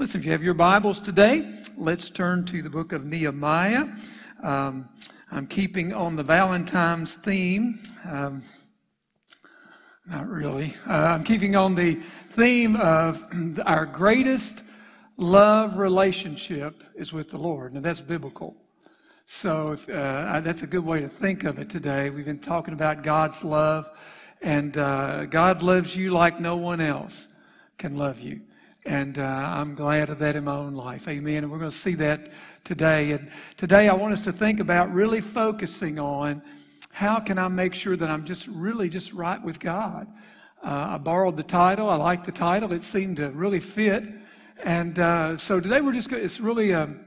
Listen, if you have your Bibles today, let's turn to the book of Nehemiah. Um, I'm keeping on the Valentine's theme. Um, not really. Uh, I'm keeping on the theme of our greatest love relationship is with the Lord, and that's biblical. So if, uh, that's a good way to think of it today. We've been talking about God's love, and uh, God loves you like no one else can love you. And uh, I'm glad of that in my own life. Amen. And we're going to see that today. And today I want us to think about really focusing on how can I make sure that I'm just really just right with God. Uh, I borrowed the title. I like the title. It seemed to really fit. And uh, so today we're just, it's really um,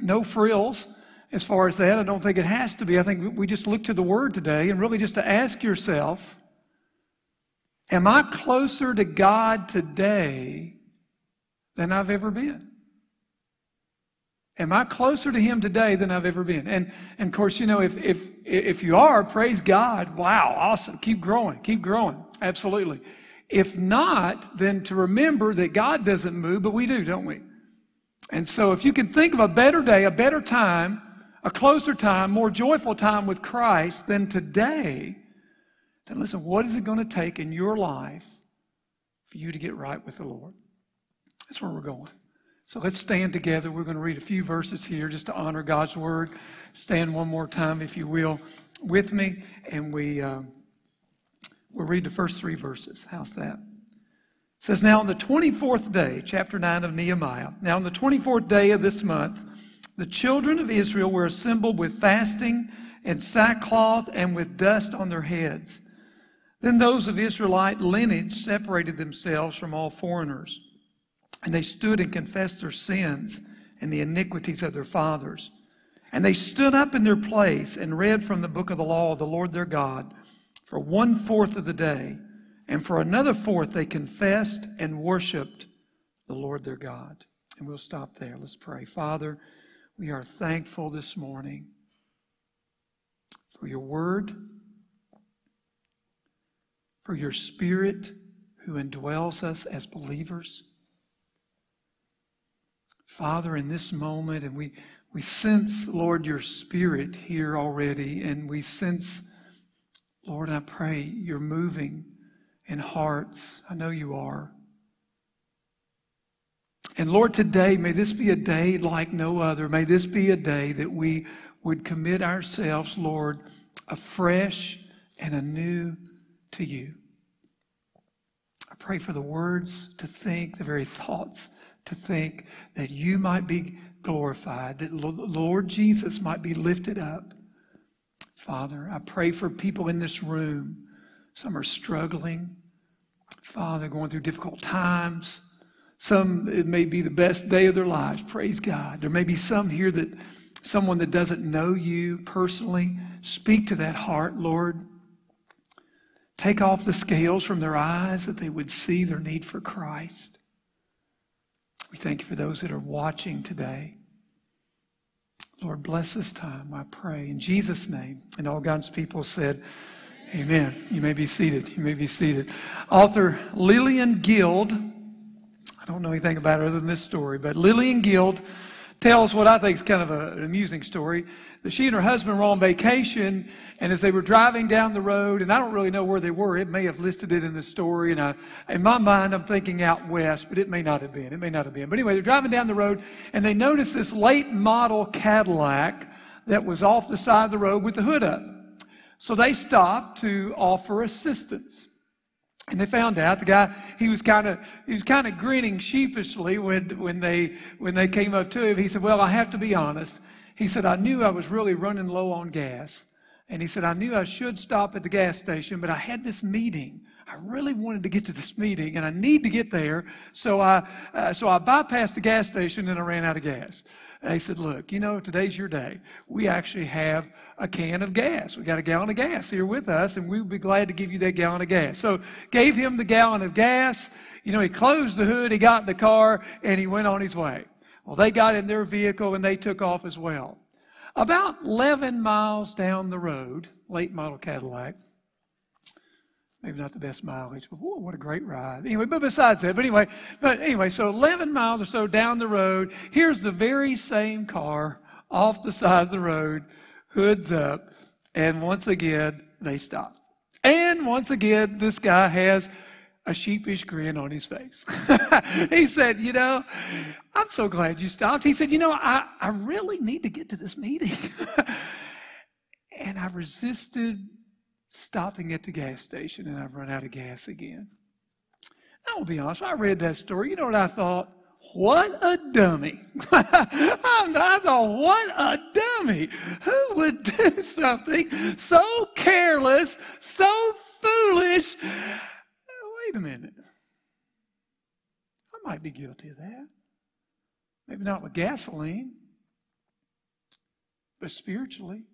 no frills as far as that. I don't think it has to be. I think we just look to the Word today and really just to ask yourself, am I closer to God today than I've ever been? Am I closer to Him today than I've ever been? And, and of course, you know, if, if, if you are, praise God. Wow, awesome. Keep growing, keep growing. Absolutely. If not, then to remember that God doesn't move, but we do, don't we? And so if you can think of a better day, a better time, a closer time, more joyful time with Christ than today, then listen, what is it going to take in your life for you to get right with the Lord? That's where we're going. So let's stand together. We're going to read a few verses here just to honor God's word. Stand one more time, if you will, with me, and we uh, we'll read the first three verses. How's that? It says, Now on the 24th day, chapter 9 of Nehemiah, now on the 24th day of this month, the children of Israel were assembled with fasting and sackcloth and with dust on their heads. Then those of Israelite lineage separated themselves from all foreigners and they stood and confessed their sins and the iniquities of their fathers. And they stood up in their place and read from the book of the law of the Lord their God for one fourth of the day. And for another fourth, they confessed and worshiped the Lord their God. And we'll stop there. Let's pray. Father, we are thankful this morning for your word, for your spirit who indwells us as believers. Father, in this moment, and we, we sense, Lord, your spirit here already, and we sense, Lord, I pray you're moving in hearts. I know you are. And Lord, today, may this be a day like no other. May this be a day that we would commit ourselves, Lord, afresh and anew to you. I pray for the words to think, the very thoughts to think that you might be glorified, that Lord Jesus might be lifted up. Father, I pray for people in this room. Some are struggling. Father, going through difficult times. Some, it may be the best day of their lives. Praise God. There may be some here that someone that doesn't know you personally. Speak to that heart, Lord. Take off the scales from their eyes that they would see their need for Christ. We thank you for those that are watching today. Lord, bless this time, I pray. In Jesus' name. And all God's people said, Amen. You may be seated. You may be seated. Author Lillian Guild, I don't know anything about her other than this story, but Lillian Gill tells what I think is kind of a, an amusing story that she and her husband were on vacation, and as they were driving down the road, and I don't really know where they were, it may have listed it in the story, and I, in my mind, I'm thinking out west, but it may not have been. It may not have been. But anyway, they're driving down the road, and they notice this late model Cadillac that was off the side of the road with the hood up. So they stopped to offer assistance. And they found out the guy he was kind of he was kind of grinning sheepishly when when they when they came up to him. He said, "Well, I have to be honest. He said, I knew I was really running low on gas. And he said, I knew I should stop at the gas station, but I had this meeting. I really wanted to get to this meeting, and I need to get there. So I, uh, so I bypassed the gas station and I ran out of gas. He said, Look, you know, today's your day. We actually have a can of gas. We got a gallon of gas here with us, and we would be glad to give you that gallon of gas. So gave him the gallon of gas. You know, he closed the hood, he got in the car, and he went on his way. Well, they got in their vehicle and they took off as well. About 11 miles down the road, late model Cadillac, Maybe not the best mileage, but whoa, what a great ride. Anyway, but besides that, but anyway, but anyway, so 11 miles or so down the road, here's the very same car off the side of the road, hoods up, and once again, they stop. And once again, this guy has a sheepish grin on his face. he said, You know, I'm so glad you stopped. He said, You know, I, I really need to get to this meeting. and I resisted stopping at the gas station and I've run out of gas again. I'll be honest, I read that story. You know what I thought? What a dummy. I thought, what a dummy. Who would do something so careless, so foolish? Wait a minute. I might be guilty of that. Maybe not with gasoline, but spiritually.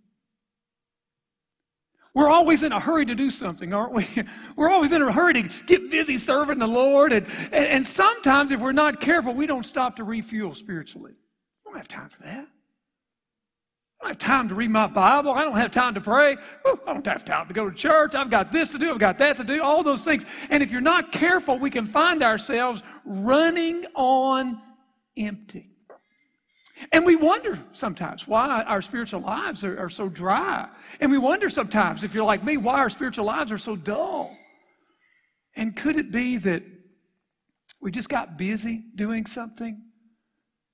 We're always in a hurry to do something, aren't we? We're always in a hurry to get busy serving the Lord. And, and, and sometimes, if we're not careful, we don't stop to refuel spiritually. I don't have time for that. I don't have time to read my Bible. I don't have time to pray. I don't have time to go to church. I've got this to do. I've got that to do. All those things. And if you're not careful, we can find ourselves running on empty. And we wonder sometimes why our spiritual lives are, are, so dry. And we wonder sometimes, if you're like me, why our spiritual lives are so dull. And could it be that we just got busy doing something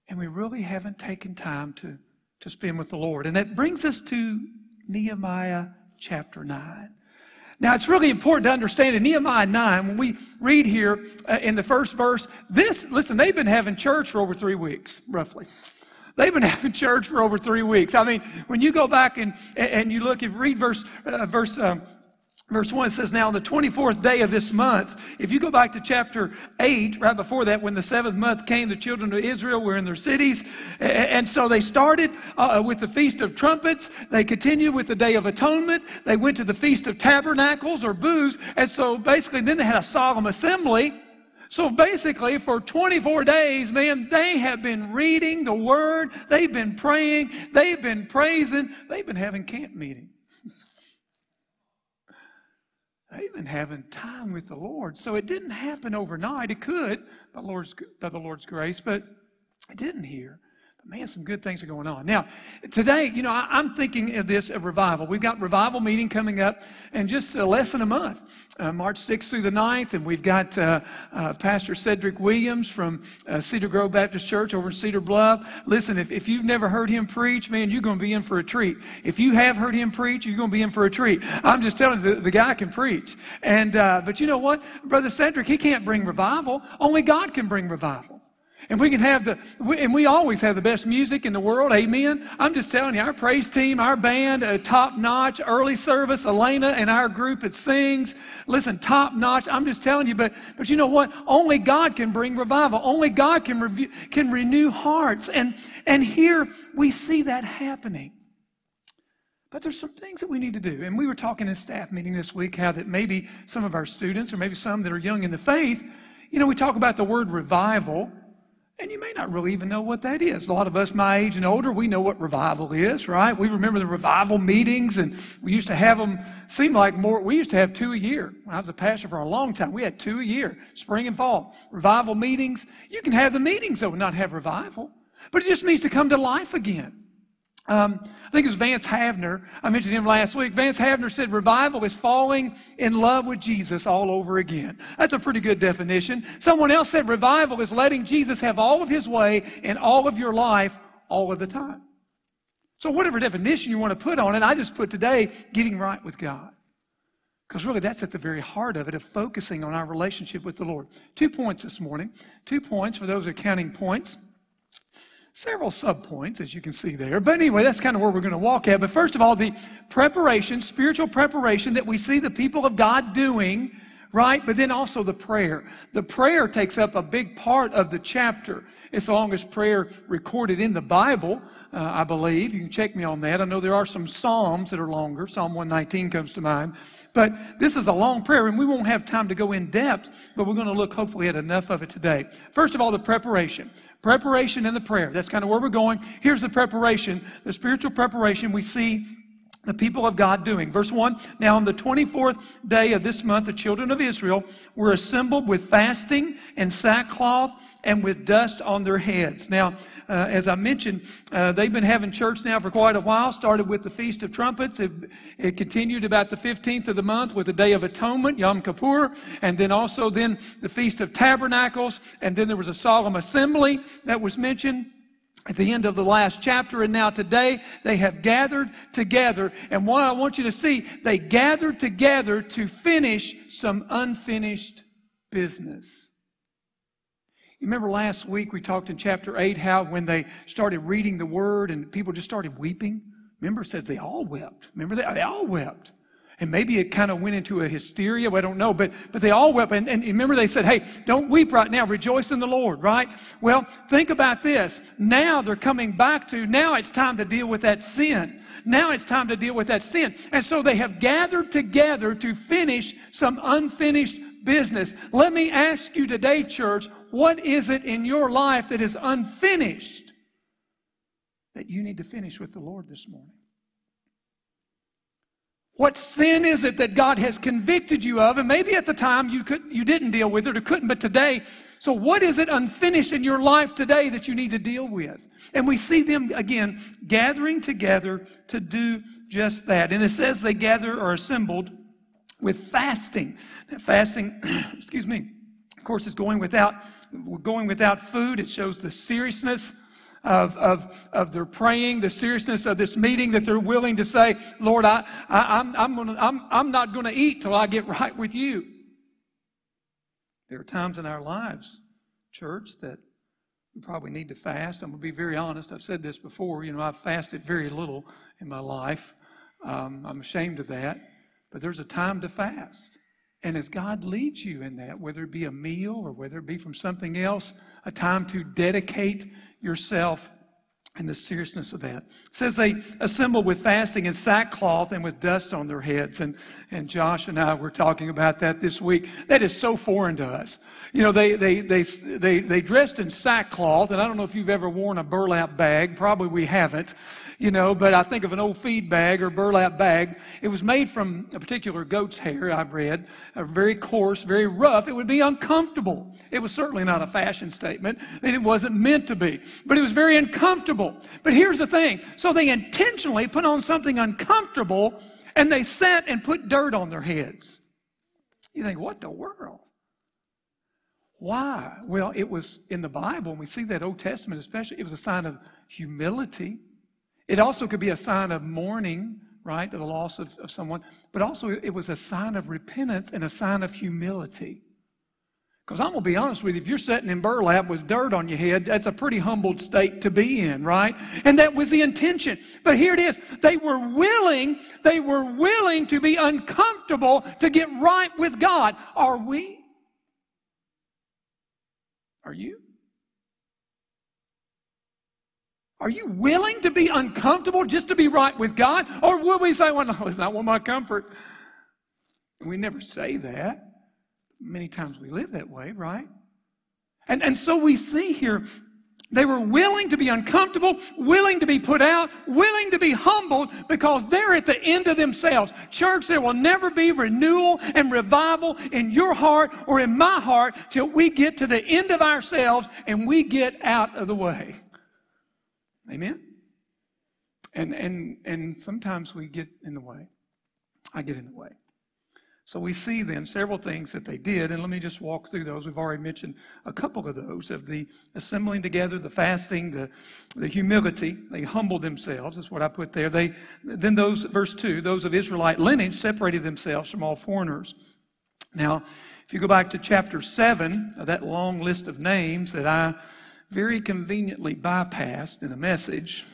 and we really haven't taken time to, to spend with the Lord? And that brings us to Nehemiah chapter 9. Now, it's really important to understand in Nehemiah 9, when we read here uh, in the first verse, this, listen, they've been having church for over three weeks, roughly. They've been having church for over three weeks. I mean, when you go back and, and you look, and read verse, uh, verse, um, Verse 1 it says, Now on the 24th day of this month, if you go back to chapter 8, right before that, when the seventh month came, the children of Israel were in their cities. And so they started uh, with the Feast of Trumpets. They continued with the Day of Atonement. They went to the Feast of Tabernacles or Booths. And so basically, then they had a solemn assembly. So basically, for 24 days, man, they have been reading the Word, they've been praying, they've been praising, they've been having camp meeting. they've been having time with the Lord. So it didn't happen overnight. It could by, Lord's, by the Lord's grace, but it didn't here. Man, some good things are going on. Now, today, you know, I, am thinking of this of revival. We've got revival meeting coming up in just uh, less than a month, uh, March 6th through the 9th. And we've got uh, uh, Pastor Cedric Williams from uh, Cedar Grove Baptist Church over in Cedar Bluff. Listen, if, if you've never heard him preach, man, you're going to be in for a treat. If you have heard him preach, you're going to be in for a treat. I'm just telling you, the, the guy can preach. And, uh, but you know what? Brother Cedric, he can't bring revival. Only God can bring revival. And we can have the, and we always have the best music in the world. Amen. I'm just telling you, our praise team, our band, uh, top notch, early service, Elena and our group it sings. Listen, top notch. I'm just telling you, but, but you know what? Only God can bring revival. Only God can, review, can renew hearts. And, and here we see that happening. But there's some things that we need to do. And we were talking in staff meeting this week how that maybe some of our students or maybe some that are young in the faith, you know, we talk about the word revival. And you may not really even know what that is. A lot of us my age and older, we know what revival is, right? We remember the revival meetings, and we used to have them seem like more. We used to have two a year. When I was a pastor for a long time, we had two a year, spring and fall. Revival meetings. You can have the meetings, though, and not have revival. But it just means to come to life again. Um, I think it was Vance Havner. I mentioned him last week. Vance Havner said revival is falling in love with Jesus all over again. That's a pretty good definition. Someone else said revival is letting Jesus have all of his way in all of your life all of the time. So, whatever definition you want to put on it, I just put today getting right with God. Because really, that's at the very heart of it, of focusing on our relationship with the Lord. Two points this morning. Two points for those who are counting points several subpoints, as you can see there. But anyway, that's kind of where we're going to walk at. But first of all, the preparation, spiritual preparation that we see the people of God doing, right? But then also the prayer. The prayer takes up a big part of the chapter. It's the longest prayer recorded in the Bible, uh, I believe. You can check me on that. I know there are some Psalms that are longer. Psalm 119 comes to mind. But this is a long prayer, and we won't have time to go in depth, but we're going to look hopefully at enough of it today. First of all, the preparation. Preparation and the prayer. That's kind of where we're going. Here's the preparation, the spiritual preparation we see the people of God doing? Verse 1 Now, on the 24th day of this month, the children of Israel were assembled with fasting and sackcloth and with dust on their heads. Now, uh, as I mentioned, uh, they've been having church now for quite a while. Started with the Feast of Trumpets. It, it, continued about the 15th of the month with the Day of Atonement, Yom Kippur, and then also then the Feast of Tabernacles, and then there was a solemn assembly that was mentioned at the end of the last chapter. And now today they have gathered together. And what I want you to see, they gathered together to finish some unfinished business. You remember last week we talked in chapter 8 how when they started reading the word and people just started weeping? Remember, it says they all wept. Remember, they, they all wept. And maybe it kind of went into a hysteria. I don't know. But, but they all wept. And, and remember, they said, hey, don't weep right now. Rejoice in the Lord, right? Well, think about this. Now they're coming back to, now it's time to deal with that sin. Now it's time to deal with that sin. And so they have gathered together to finish some unfinished business. Let me ask you today, church, what is it in your life that is unfinished that you need to finish with the Lord this morning? What sin is it that God has convicted you of? And maybe at the time you, could, you didn't deal with it or couldn't, but today, so what is it unfinished in your life today that you need to deal with? And we see them again gathering together to do just that. And it says they gather or assembled with fasting. Now, fasting, excuse me, of course, is going without going without food. It shows the seriousness of, of, of their praying, the seriousness of this meeting that they're willing to say, Lord, I, I, I'm, I'm, gonna, I'm, I'm not going to eat till I get right with you. There are times in our lives, church, that we probably need to fast. I'm going to be very honest. I've said this before. You know, I've fasted very little in my life. Um, I'm ashamed of that. But there's a time to fast. And as God leads you in that, whether it be a meal or whether it be from something else, a time to dedicate yourself and the seriousness of that. It says they assembled with fasting and sackcloth and with dust on their heads. And, and Josh and I were talking about that this week. That is so foreign to us. You know, they, they, they, they, they dressed in sackcloth, and I don't know if you've ever worn a burlap bag. Probably we haven't you know, but I think of an old feed bag or burlap bag. It was made from a particular goat's hair, I've read, uh, very coarse, very rough. It would be uncomfortable. It was certainly not a fashion statement, and it wasn't meant to be, but it was very uncomfortable. But here's the thing so they intentionally put on something uncomfortable and they sat and put dirt on their heads. You think, what the world? Why? Well, it was in the Bible, and we see that Old Testament especially, it was a sign of humility. It also could be a sign of mourning, right, to the loss of, of someone, but also it was a sign of repentance and a sign of humility. Because I'm going to be honest with you, if you're sitting in burlap with dirt on your head, that's a pretty humbled state to be in, right? And that was the intention. But here it is. They were willing, they were willing to be uncomfortable to get right with God. Are we? Are you? Are you willing to be uncomfortable just to be right with God? Or will we say, well, no, it's not one my comfort? We never say that. Many times we live that way, right? And, and so we see here, they were willing to be uncomfortable, willing to be put out, willing to be humbled because they're at the end of themselves. Church, there will never be renewal and revival in your heart or in my heart till we get to the end of ourselves and we get out of the way. Amen? And, and, and sometimes we get in the way. I get in the way. So we see then several things that they did, and let me just walk through those. We've already mentioned a couple of those of the assembling together, the fasting, the, the humility. They humbled themselves. That's what I put there. They then those verse two, those of Israelite lineage separated themselves from all foreigners. Now, if you go back to chapter seven, that long list of names that I very conveniently bypassed in a message.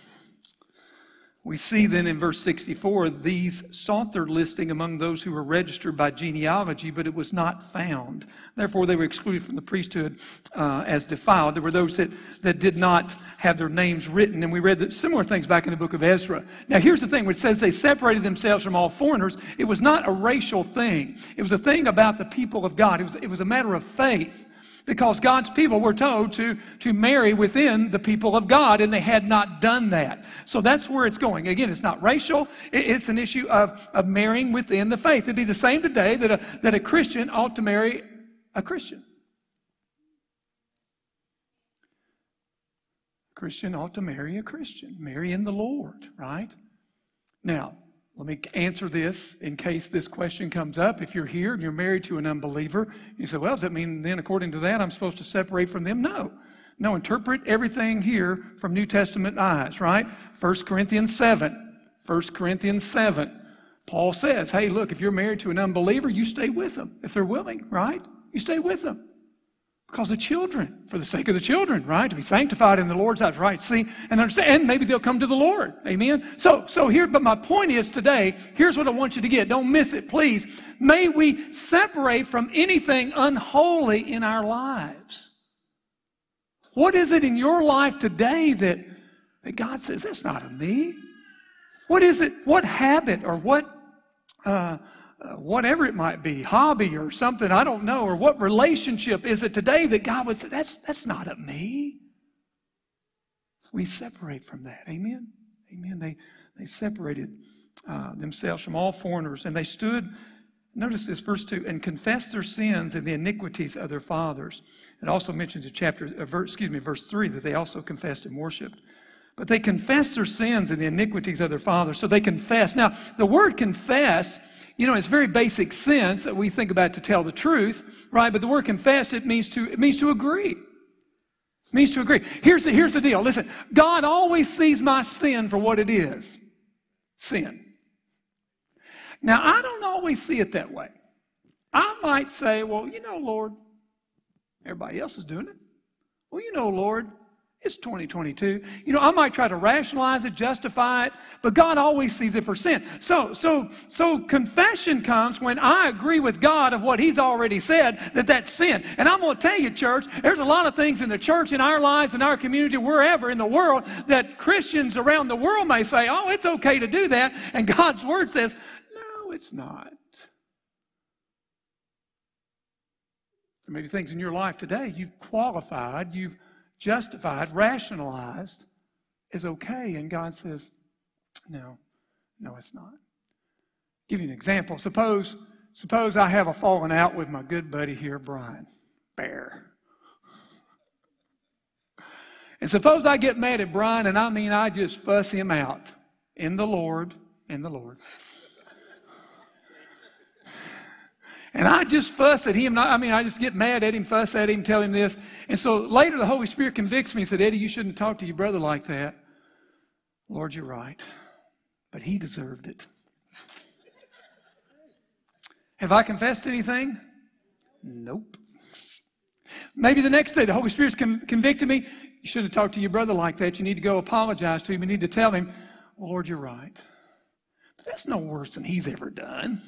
We see then in verse 64, these sought their listing among those who were registered by genealogy, but it was not found. Therefore, they were excluded from the priesthood uh, as defiled. There were those that, that did not have their names written, and we read similar things back in the book of Ezra. Now, here's the thing when it says they separated themselves from all foreigners, it was not a racial thing, it was a thing about the people of God, it was, it was a matter of faith. Because God's people were told to, to marry within the people of God, and they had not done that. So that's where it's going. Again, it's not racial, it's an issue of, of marrying within the faith. It'd be the same today that a, that a Christian ought to marry a Christian. A Christian ought to marry a Christian, marry in the Lord, right? Now, let me answer this in case this question comes up. If you're here and you're married to an unbeliever, you say, well, does that mean then, according to that, I'm supposed to separate from them? No. No, interpret everything here from New Testament eyes, right? 1 Corinthians 7. 1 Corinthians 7. Paul says, hey, look, if you're married to an unbeliever, you stay with them. If they're willing, right? You stay with them. Because of children, for the sake of the children, right? To be sanctified in the Lord's eyes, right? See and understand, and maybe they'll come to the Lord. Amen. So, so here, but my point is today, here's what I want you to get. Don't miss it, please. May we separate from anything unholy in our lives. What is it in your life today that, that God says, that's not of me? What is it? What habit or what uh, uh, whatever it might be, hobby or something, I don't know, or what relationship is it today that God would say, that's, that's not of me? We separate from that. Amen? Amen. They, they separated uh, themselves from all foreigners and they stood, notice this, verse 2, and confessed their sins and the iniquities of their fathers. It also mentions in chapter, uh, verse, excuse me, verse 3 that they also confessed and worshiped. But they confessed their sins and the iniquities of their fathers. So they confess. Now, the word confess you know, it's very basic sense that we think about to tell the truth, right? But the word confess, it means to, it means to agree. It means to agree. Here's the, here's the deal. Listen, God always sees my sin for what it is. Sin. Now, I don't always see it that way. I might say, well, you know, Lord, everybody else is doing it. Well, you know, Lord, it's 2022. You know, I might try to rationalize it, justify it, but God always sees it for sin. So, so, so confession comes when I agree with God of what He's already said that that's sin. And I'm going to tell you, church, there's a lot of things in the church, in our lives, in our community, wherever in the world, that Christians around the world may say, oh, it's okay to do that. And God's Word says, no, it's not. There may be things in your life today you've qualified, you've justified, rationalized is okay. And God says, no, no, it's not. I'll give you an example. Suppose, suppose I have a falling out with my good buddy here, Brian Bear. And suppose I get mad at Brian and I mean I just fuss him out in the Lord, in the Lord. And I just fuss at him. I mean, I just get mad at him, fuss at him, tell him this. And so later the Holy Spirit convicts me and said, Eddie, you shouldn't talk to your brother like that. Lord, you're right. But he deserved it. Have I confessed anything? Nope. Maybe the next day the Holy Spirit's con- convicted me. You shouldn't have talked to your brother like that. You need to go apologize to him. You need to tell him, Lord, you're right. But that's no worse than he's ever done.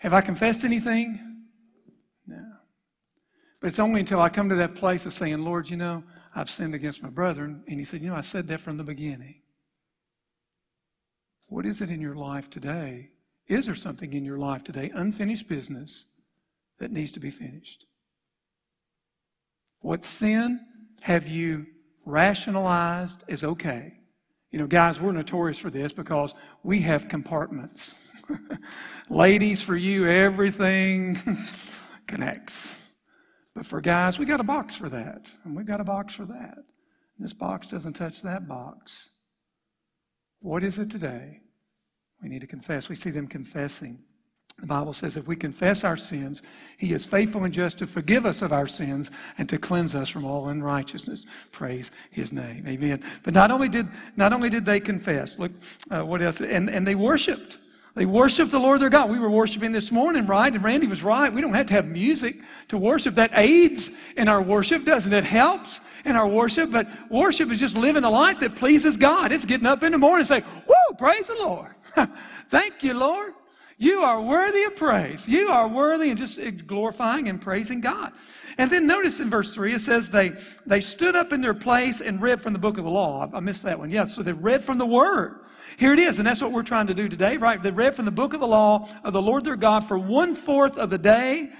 Have I confessed anything? No. But it's only until I come to that place of saying, Lord, you know, I've sinned against my brethren. And he said, You know, I said that from the beginning. What is it in your life today? Is there something in your life today, unfinished business, that needs to be finished? What sin have you rationalized as okay? You know, guys, we're notorious for this because we have compartments. Ladies, for you, everything connects. But for guys, we got a box for that. And we got a box for that. This box doesn't touch that box. What is it today? We need to confess. We see them confessing. The Bible says if we confess our sins, He is faithful and just to forgive us of our sins and to cleanse us from all unrighteousness. Praise His name. Amen. But not only did, not only did they confess, look uh, what else, and, and they worshiped. They worship the Lord their God. We were worshiping this morning, right? And Randy was right. We don't have to have music to worship. That aids in our worship, doesn't it? Helps in our worship. But worship is just living a life that pleases God. It's getting up in the morning and saying, Woo, praise the Lord. Thank you, Lord. You are worthy of praise. You are worthy and just glorifying and praising God. And then notice in verse 3, it says they, they stood up in their place and read from the book of the law. I missed that one. Yeah, so they read from the word. Here it is, and that's what we're trying to do today, right? They read from the book of the law of the Lord their God for one fourth of the day.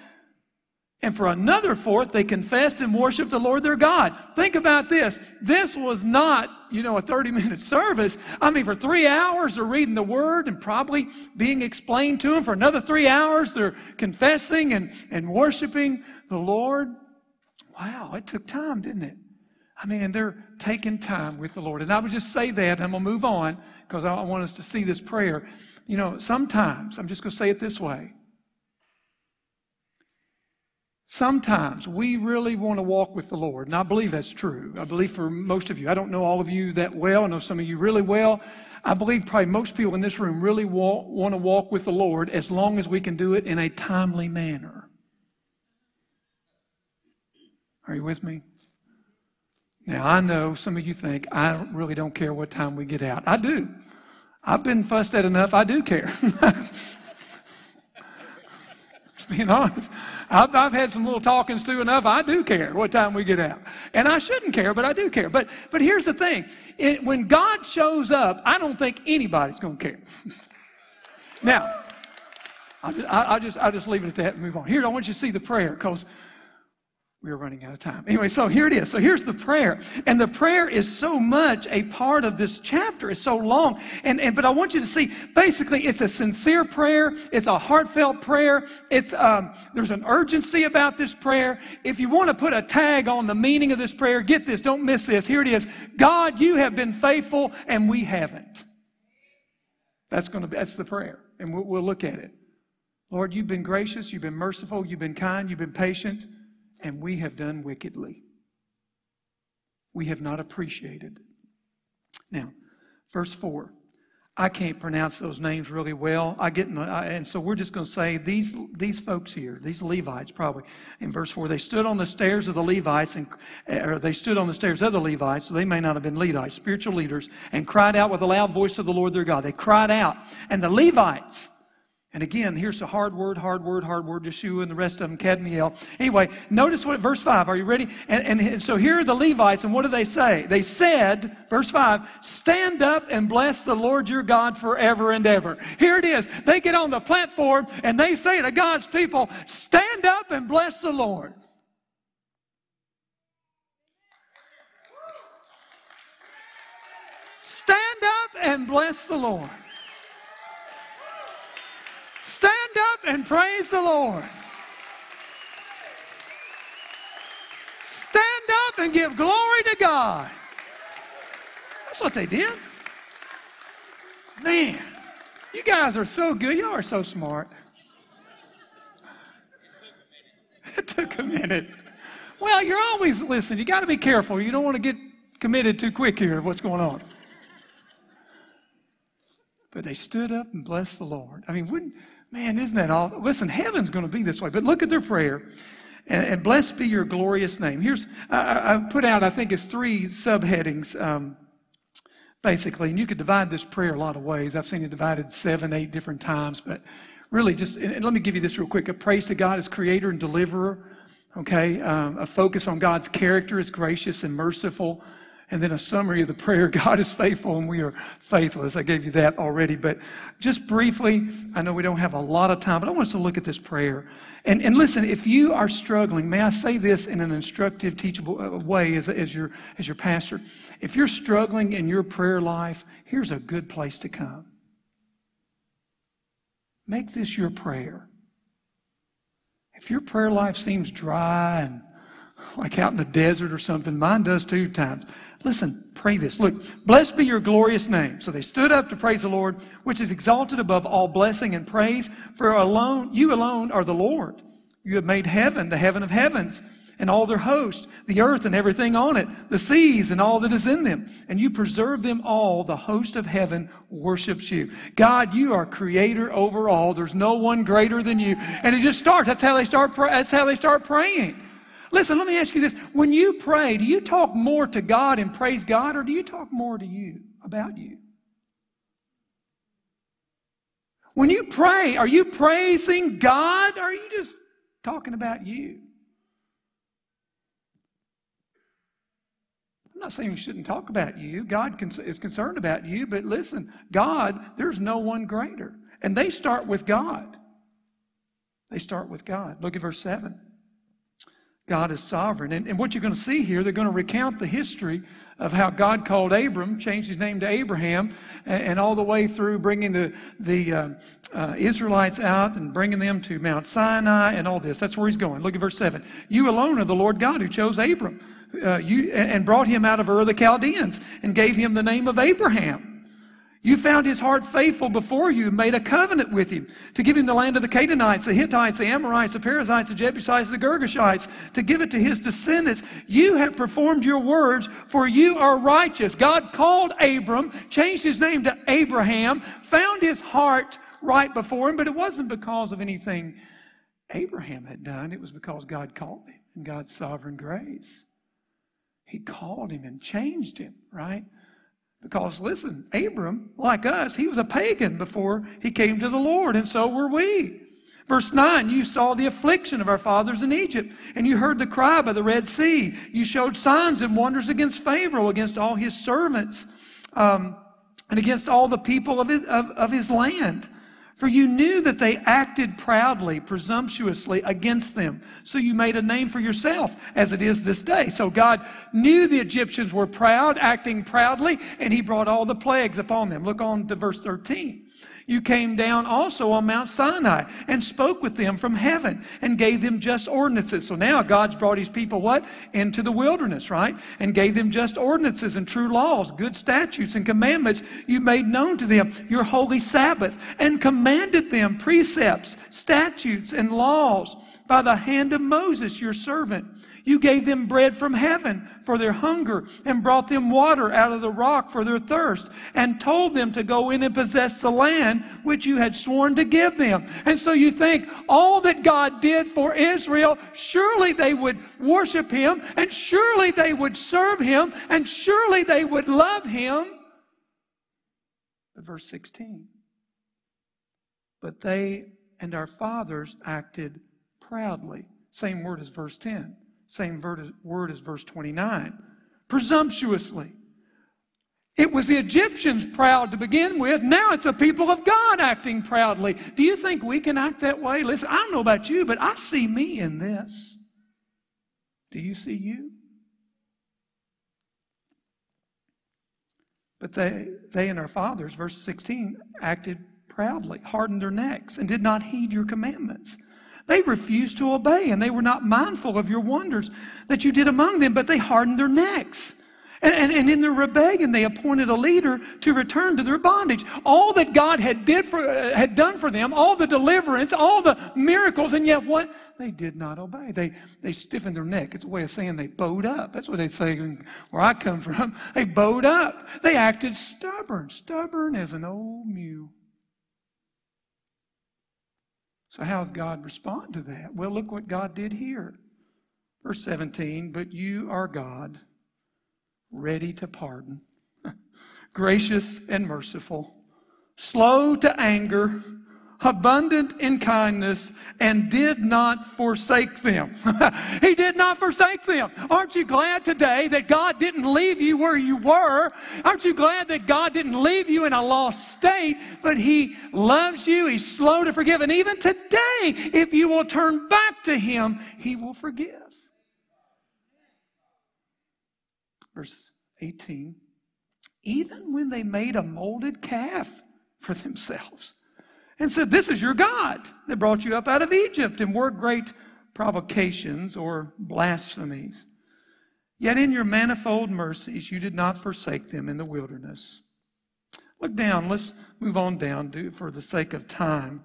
And for another fourth, they confessed and worshiped the Lord their God. Think about this. This was not, you know, a 30 minute service. I mean, for three hours, they're reading the word and probably being explained to them. For another three hours, they're confessing and, and worshiping the Lord. Wow, it took time, didn't it? I mean, and they're taking time with the Lord. And I would just say that, and I'm going to move on because I want us to see this prayer. You know, sometimes, I'm just going to say it this way Sometimes we really want to walk with the Lord, and I believe that's true. I believe for most of you, I don't know all of you that well, I know some of you really well. I believe probably most people in this room really want to walk with the Lord as long as we can do it in a timely manner. Are you with me? Now, I know some of you think, I really don't care what time we get out. I do. I've been fussed at enough, I do care. being honest. I've, I've had some little talkings too enough. I do care what time we get out. And I shouldn't care, but I do care. But, but here's the thing. It, when God shows up, I don't think anybody's going to care. now, I'll just, I'll, just, I'll just leave it at that and move on. Here, I want you to see the prayer because we are running out of time. Anyway, so here it is. So here's the prayer. And the prayer is so much a part of this chapter. It's so long. And, and but I want you to see basically it's a sincere prayer. It's a heartfelt prayer. It's um, there's an urgency about this prayer. If you want to put a tag on the meaning of this prayer, get this, don't miss this. Here it is. God, you have been faithful and we haven't. That's going to be that's the prayer. And we'll, we'll look at it. Lord, you've been gracious, you've been merciful, you've been kind, you've been patient and we have done wickedly. We have not appreciated. Now, verse 4. I can't pronounce those names really well. I get, the, I, and so we're just going to say these these folks here, these Levites, probably in verse four, they stood on the stairs of the Levites, and or they stood on the stairs of the Levites. So they may not have been Levites, spiritual leaders, and cried out with a loud voice to the Lord their God. They cried out, and the Levites and again, here's a hard word, hard word, hard word, Yeshua and the rest of them, Kadmiel. Anyway, notice what, verse 5, are you ready? And, and, and, so here are the Levites, and what do they say? They said, verse 5, stand up and bless the Lord your God forever and ever. Here it is. They get on the platform and they say to God's people, stand up and bless the Lord. Stand up and bless the Lord. Stand up and praise the Lord. Stand up and give glory to God. That's what they did. Man, you guys are so good. Y'all are so smart. It took a minute. Well, you're always listening. You got to be careful. You don't want to get committed too quick here of what's going on. But they stood up and blessed the Lord. I mean, wouldn't Man, isn't that all? Listen, heaven's going to be this way. But look at their prayer. And, and blessed be your glorious name. Here's, I, I, put out, I think it's three subheadings, um, basically. And you could divide this prayer a lot of ways. I've seen it divided seven, eight different times. But really, just, and let me give you this real quick. A praise to God as creator and deliverer. Okay. Um, a focus on God's character as gracious and merciful and then a summary of the prayer God is faithful and we are faithless. I gave you that already. But just briefly, I know we don't have a lot of time, but I want us to look at this prayer. And, and listen, if you are struggling, may I say this in an instructive, teachable uh, way as, as, your, as your pastor? If you're struggling in your prayer life, here's a good place to come. Make this your prayer. If your prayer life seems dry and like out in the desert or something, mine does two times. Listen, pray this. Look, blessed be your glorious name. So they stood up to praise the Lord, which is exalted above all blessing and praise, for alone, you alone are the Lord. You have made heaven, the heaven of heavens, and all their host, the earth and everything on it, the seas and all that is in them. And you preserve them all. The host of heaven worships you. God, you are creator over all. There's no one greater than you. And it just starts. That's how they start, that's how they start praying. Listen, let me ask you this. When you pray, do you talk more to God and praise God, or do you talk more to you, about you? When you pray, are you praising God, or are you just talking about you? I'm not saying you shouldn't talk about you. God is concerned about you, but listen, God, there's no one greater. And they start with God. They start with God. Look at verse 7. God is sovereign. And, and what you're going to see here, they're going to recount the history of how God called Abram, changed his name to Abraham, and, and all the way through bringing the, the uh, uh, Israelites out and bringing them to Mount Sinai and all this. That's where he's going. Look at verse 7. You alone are the Lord God who chose Abram uh, you, and brought him out of Ur of the Chaldeans and gave him the name of Abraham. You found his heart faithful before you made a covenant with him to give him the land of the Canaanites, the Hittites, the Amorites, the Perizzites, the Jebusites, the Girgashites, to give it to his descendants. You have performed your words, for you are righteous. God called Abram, changed his name to Abraham, found his heart right before him, but it wasn't because of anything Abraham had done. It was because God called him in God's sovereign grace. He called him and changed him, right? Because listen, Abram, like us, he was a pagan before he came to the Lord, and so were we. Verse 9, you saw the affliction of our fathers in Egypt, and you heard the cry by the Red Sea. You showed signs and wonders against Pharaoh, against all his servants, um, and against all the people of his, of, of his land. For you knew that they acted proudly, presumptuously against them. So you made a name for yourself, as it is this day. So God knew the Egyptians were proud, acting proudly, and he brought all the plagues upon them. Look on to verse 13. You came down also on Mount Sinai and spoke with them from heaven and gave them just ordinances. So now God's brought his people what? Into the wilderness, right? And gave them just ordinances and true laws, good statutes and commandments. You made known to them your holy Sabbath and commanded them precepts, statutes, and laws by the hand of Moses, your servant. You gave them bread from heaven for their hunger and brought them water out of the rock for their thirst and told them to go in and possess the land which you had sworn to give them. And so you think all that God did for Israel, surely they would worship him and surely they would serve him and surely they would love him. But verse 16. But they and our fathers acted proudly. Same word as verse 10. Same word as verse 29. Presumptuously. It was the Egyptians proud to begin with. Now it's the people of God acting proudly. Do you think we can act that way? Listen, I don't know about you, but I see me in this. Do you see you? But they, they and our fathers, verse 16, acted proudly, hardened their necks, and did not heed your commandments. They refused to obey and they were not mindful of your wonders that you did among them, but they hardened their necks. And, and, and, in their rebellion, they appointed a leader to return to their bondage. All that God had, did for, uh, had done for them, all the deliverance, all the miracles, and yet what? They did not obey. They, they stiffened their neck. It's a way of saying they bowed up. That's what they say where I come from. They bowed up. They acted stubborn, stubborn as an old mule. So, how does God respond to that? Well, look what God did here. Verse 17, but you are God, ready to pardon, gracious and merciful, slow to anger abundant in kindness, and did not forsake them. he did not forsake them. Aren't you glad today that God didn't leave you where you were? Aren't you glad that God didn't leave you in a lost state, but He loves you? He's slow to forgive. And even today, if you will turn back to Him, He will forgive. Verse 18 even when they made a molded calf for themselves and said, This is your God that brought you up out of Egypt and worked great provocations or blasphemies. Yet in your manifold mercies, you did not forsake them in the wilderness. Look down. Let's move on down for the sake of time.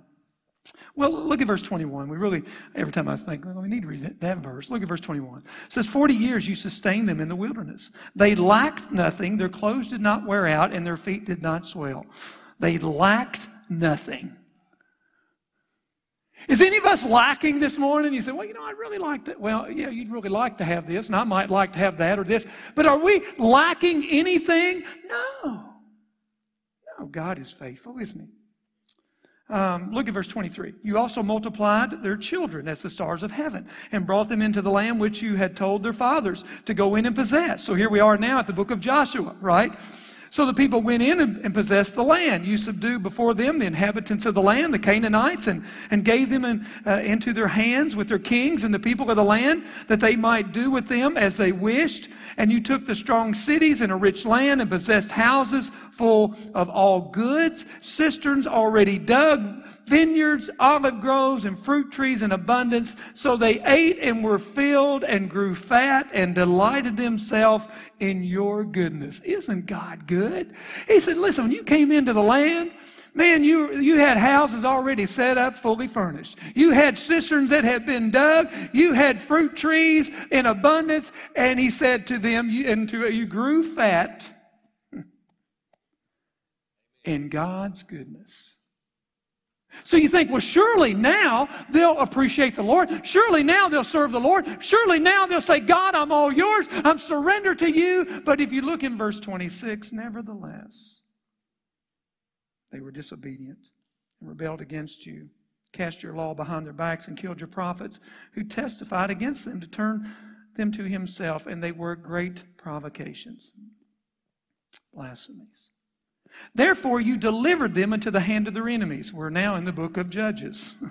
Well, look at verse 21. We really, every time I think, well, we need to read that, that, verse. Look at verse 21. It says, 40 years you sustained them in the wilderness. They lacked nothing. Their clothes did not wear out, and their feet did not swell. They lacked nothing. Is any of us lacking this morning? You say, well, you know, I'd really like that. Well, yeah, you'd really like to have this, and I might like to have that or this. But are we lacking anything? No. No, God is faithful, isn't He? Um, look at verse 23. You also multiplied their children as the stars of heaven and brought them into the land which you had told their fathers to go in and possess. So here we are now at the book of Joshua, right? So the people went in and, and, possessed the land. You subdued before them the inhabitants of the land, the Canaanites, and, and gave them in, uh, into their hands with their kings and the people of the land, that they might do with them as they wished. And you took the strong cities and a rich land and possessed houses full of all goods, cisterns already dug, vineyards, olive groves, and fruit trees in abundance. So they ate and were filled and grew fat and delighted themselves in your goodness. Isn't God good? He said, listen, when you came into the land, man, you, you had houses already set up, fully furnished. You had cisterns that had been dug. You had fruit trees in abundance. And he said to them, you, and to, you grew fat in God's goodness. So you think, well, surely now they'll appreciate the Lord. Surely now they'll serve the Lord. Surely now they'll say, God, I'm all yours. I'm surrendered to you. But if you look in verse 26, nevertheless, they were disobedient and rebelled against you, cast your law behind their backs, and killed your prophets who testified against them to turn them to himself. And they were great provocations, blasphemies. Therefore, you delivered them into the hand of their enemies. We're now in the book of Judges.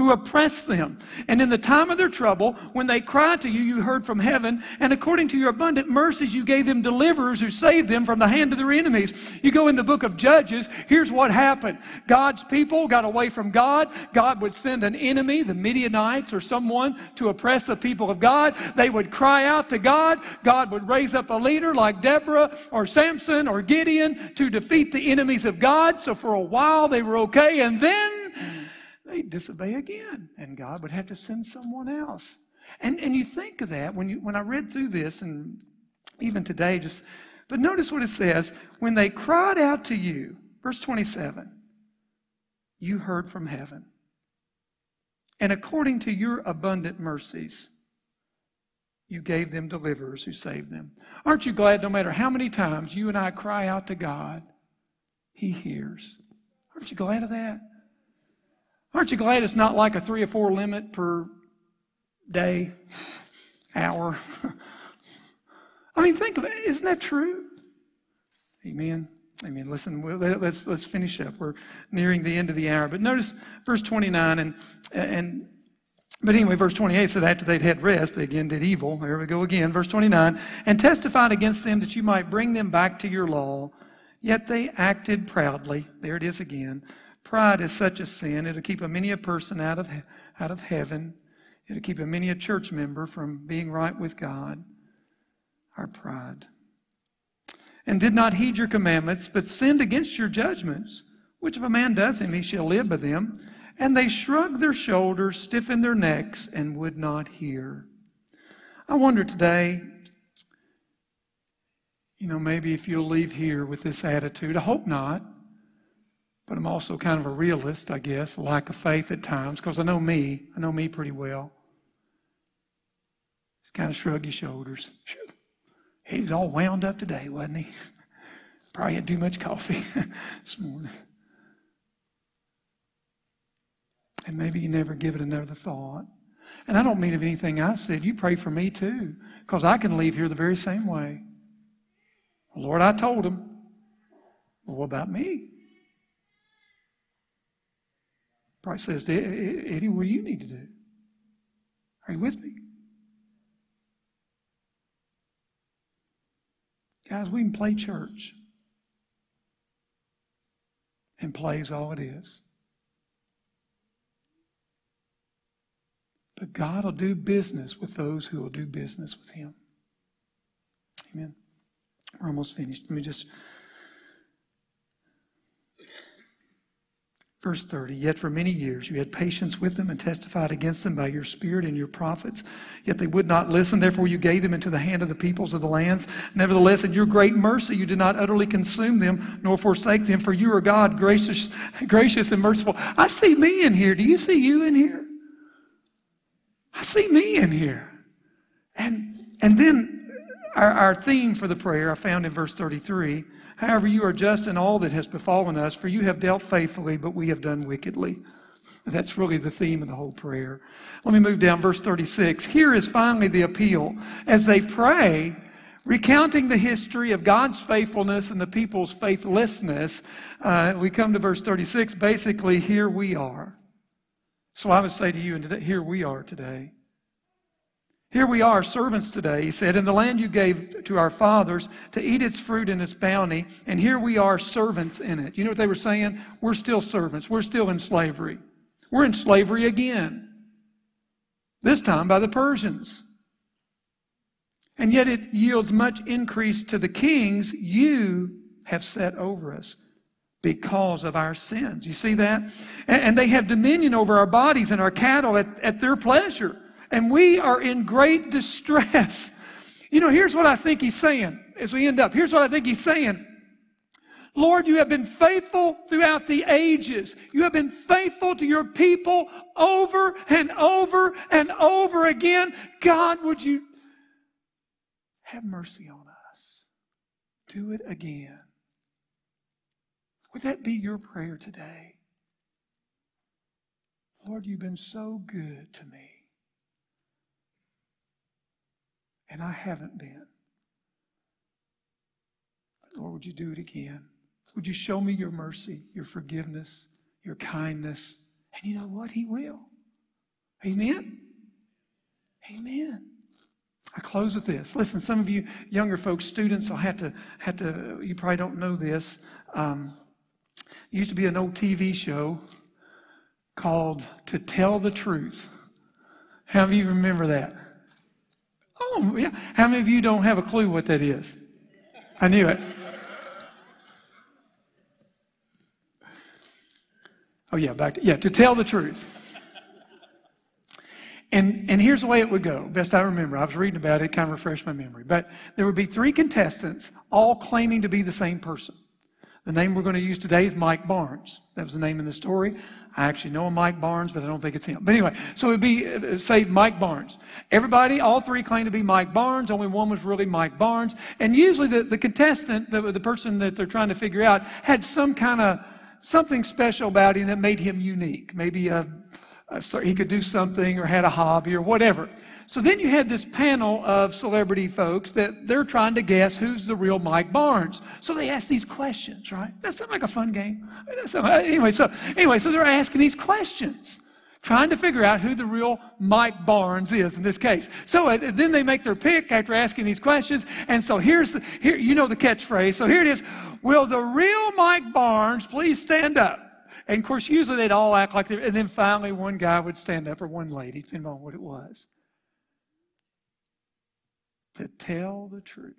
who oppressed them. And in the time of their trouble, when they cried to you, you heard from heaven. And according to your abundant mercies, you gave them deliverers who saved them from the hand of their enemies. You go in the book of Judges, here's what happened God's people got away from God. God would send an enemy, the Midianites or someone, to oppress the people of God. They would cry out to God. God would raise up a leader like Deborah or Samson or Gideon to defeat the enemies of God. So for a while they were okay. And then they'd disobey again, and God would have to send someone else. And, and you think of that when, you, when I read through this, and even today, just, but notice what it says when they cried out to you, verse 27, you heard from heaven. And according to your abundant mercies, you gave them deliverers who saved them. Aren't you glad no matter how many times you and I cry out to God, He hears? Aren't you glad of that? Aren't you glad it's not like a three or four limit per day, hour? I mean, think of it. Isn't that true? Amen. Amen. Listen, let's let's finish up. We're nearing the end of the hour, but notice verse 29 and and but anyway, verse 28 said after they'd had rest, they again did evil. There we go again. Verse 29 and testified against them that you might bring them back to your law. Yet they acted proudly. There it is again. Pride is such a sin. It'll keep a many a person out of, out of heaven. It'll keep a many a church member from being right with God. Our pride. And did not heed your commandments, but sinned against your judgments. Which if a man does them, he shall live by them. And they shrugged their shoulders, stiffened their necks, and would not hear. I wonder today, you know, maybe if you'll leave here with this attitude. I hope not. But I'm also kind of a realist, I guess, lack of faith at times, because I know me. I know me pretty well. Just kind of shrug your shoulders. He was all wound up today, wasn't he? Probably had too much coffee this morning. And maybe you never give it another thought. And I don't mean of anything I said. You pray for me too, because I can leave here the very same way. Lord, I told him. Well, what about me? Probably says Eddie, what do you need to do? Are you with me? Guys, we can play church. And play is all it is. But God will do business with those who will do business with Him. Amen. We're almost finished. Let me just Verse 30, yet for many years you had patience with them and testified against them by your spirit and your prophets. Yet they would not listen. Therefore you gave them into the hand of the peoples of the lands. Nevertheless, in your great mercy you did not utterly consume them nor forsake them, for you are God, gracious, gracious and merciful. I see me in here. Do you see you in here? I see me in here. And, and then our, our theme for the prayer I found in verse 33 However, you are just in all that has befallen us, for you have dealt faithfully, but we have done wickedly. That's really the theme of the whole prayer. Let me move down, verse 36. Here is finally the appeal. As they pray, recounting the history of God's faithfulness and the people's faithlessness, uh, we come to verse 36. Basically, here we are. So I would say to you, and here we are today. Here we are, servants today, he said, in the land you gave to our fathers to eat its fruit and its bounty, and here we are, servants in it. You know what they were saying? We're still servants. We're still in slavery. We're in slavery again. This time by the Persians. And yet it yields much increase to the kings you have set over us because of our sins. You see that? And they have dominion over our bodies and our cattle at, at their pleasure. And we are in great distress. You know, here's what I think he's saying as we end up. Here's what I think he's saying. Lord, you have been faithful throughout the ages. You have been faithful to your people over and over and over again. God, would you have mercy on us. Do it again. Would that be your prayer today? Lord, you've been so good to me. And I haven't been. Lord, would you do it again? Would you show me your mercy, your forgiveness, your kindness? And you know what? He will. Amen? Amen. I close with this. Listen, some of you younger folks, students, I'll have to, have to you probably don't know this. Um, used to be an old TV show called To Tell the Truth. How many of you remember that? Yeah. How many of you don't have a clue what that is? I knew it. Oh, yeah, back to, yeah, to tell the truth. And, and here's the way it would go, best I remember. I was reading about it, kind of refreshed my memory. But there would be three contestants, all claiming to be the same person. The name we're going to use today is Mike Barnes. That was the name in the story. I actually know a Mike Barnes, but I don't think it's him. But anyway, so it would be, uh, say, Mike Barnes. Everybody, all three claim to be Mike Barnes. Only one was really Mike Barnes. And usually the, the contestant, the, the person that they're trying to figure out, had some kind of, something special about him that made him unique. Maybe a uh, so he could do something or had a hobby or whatever. So then you had this panel of celebrity folks that they're trying to guess who's the real Mike Barnes. So they ask these questions, right? That sounds like a fun game. Anyway, so anyway, so they're asking these questions, trying to figure out who the real Mike Barnes is in this case. So uh, then they make their pick after asking these questions. And so here's the, here you know the catchphrase. So here it is. Will the real Mike Barnes please stand up? And of course, usually they'd all act like they and then finally one guy would stand up or one lady, depending on what it was. To tell the truth.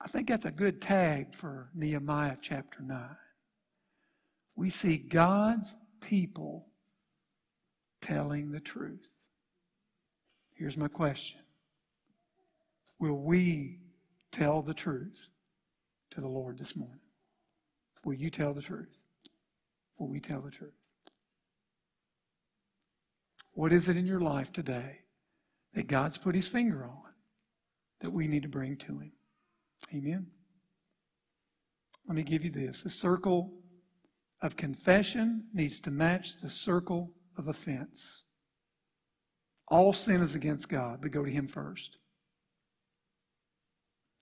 I think that's a good tag for Nehemiah chapter 9. We see God's people telling the truth. Here's my question Will we tell the truth to the Lord this morning? Will you tell the truth? Will we tell the truth? What is it in your life today that God's put his finger on that we need to bring to him? Amen. Let me give you this. The circle of confession needs to match the circle of offense. All sin is against God, but go to him first.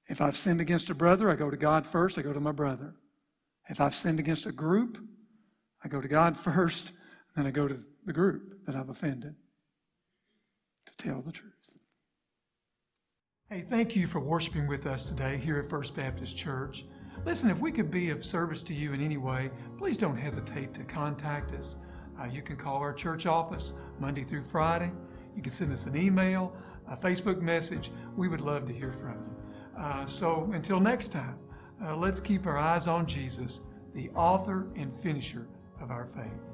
If I've sinned against a brother, I go to God first, I go to my brother. If I've sinned against a group, I go to God first, then I go to the group that I've offended to tell the truth. Hey, thank you for worshiping with us today here at First Baptist Church. Listen, if we could be of service to you in any way, please don't hesitate to contact us. Uh, you can call our church office Monday through Friday. You can send us an email, a Facebook message. We would love to hear from you. Uh, so until next time, uh, let's keep our eyes on Jesus, the author and finisher of our faith.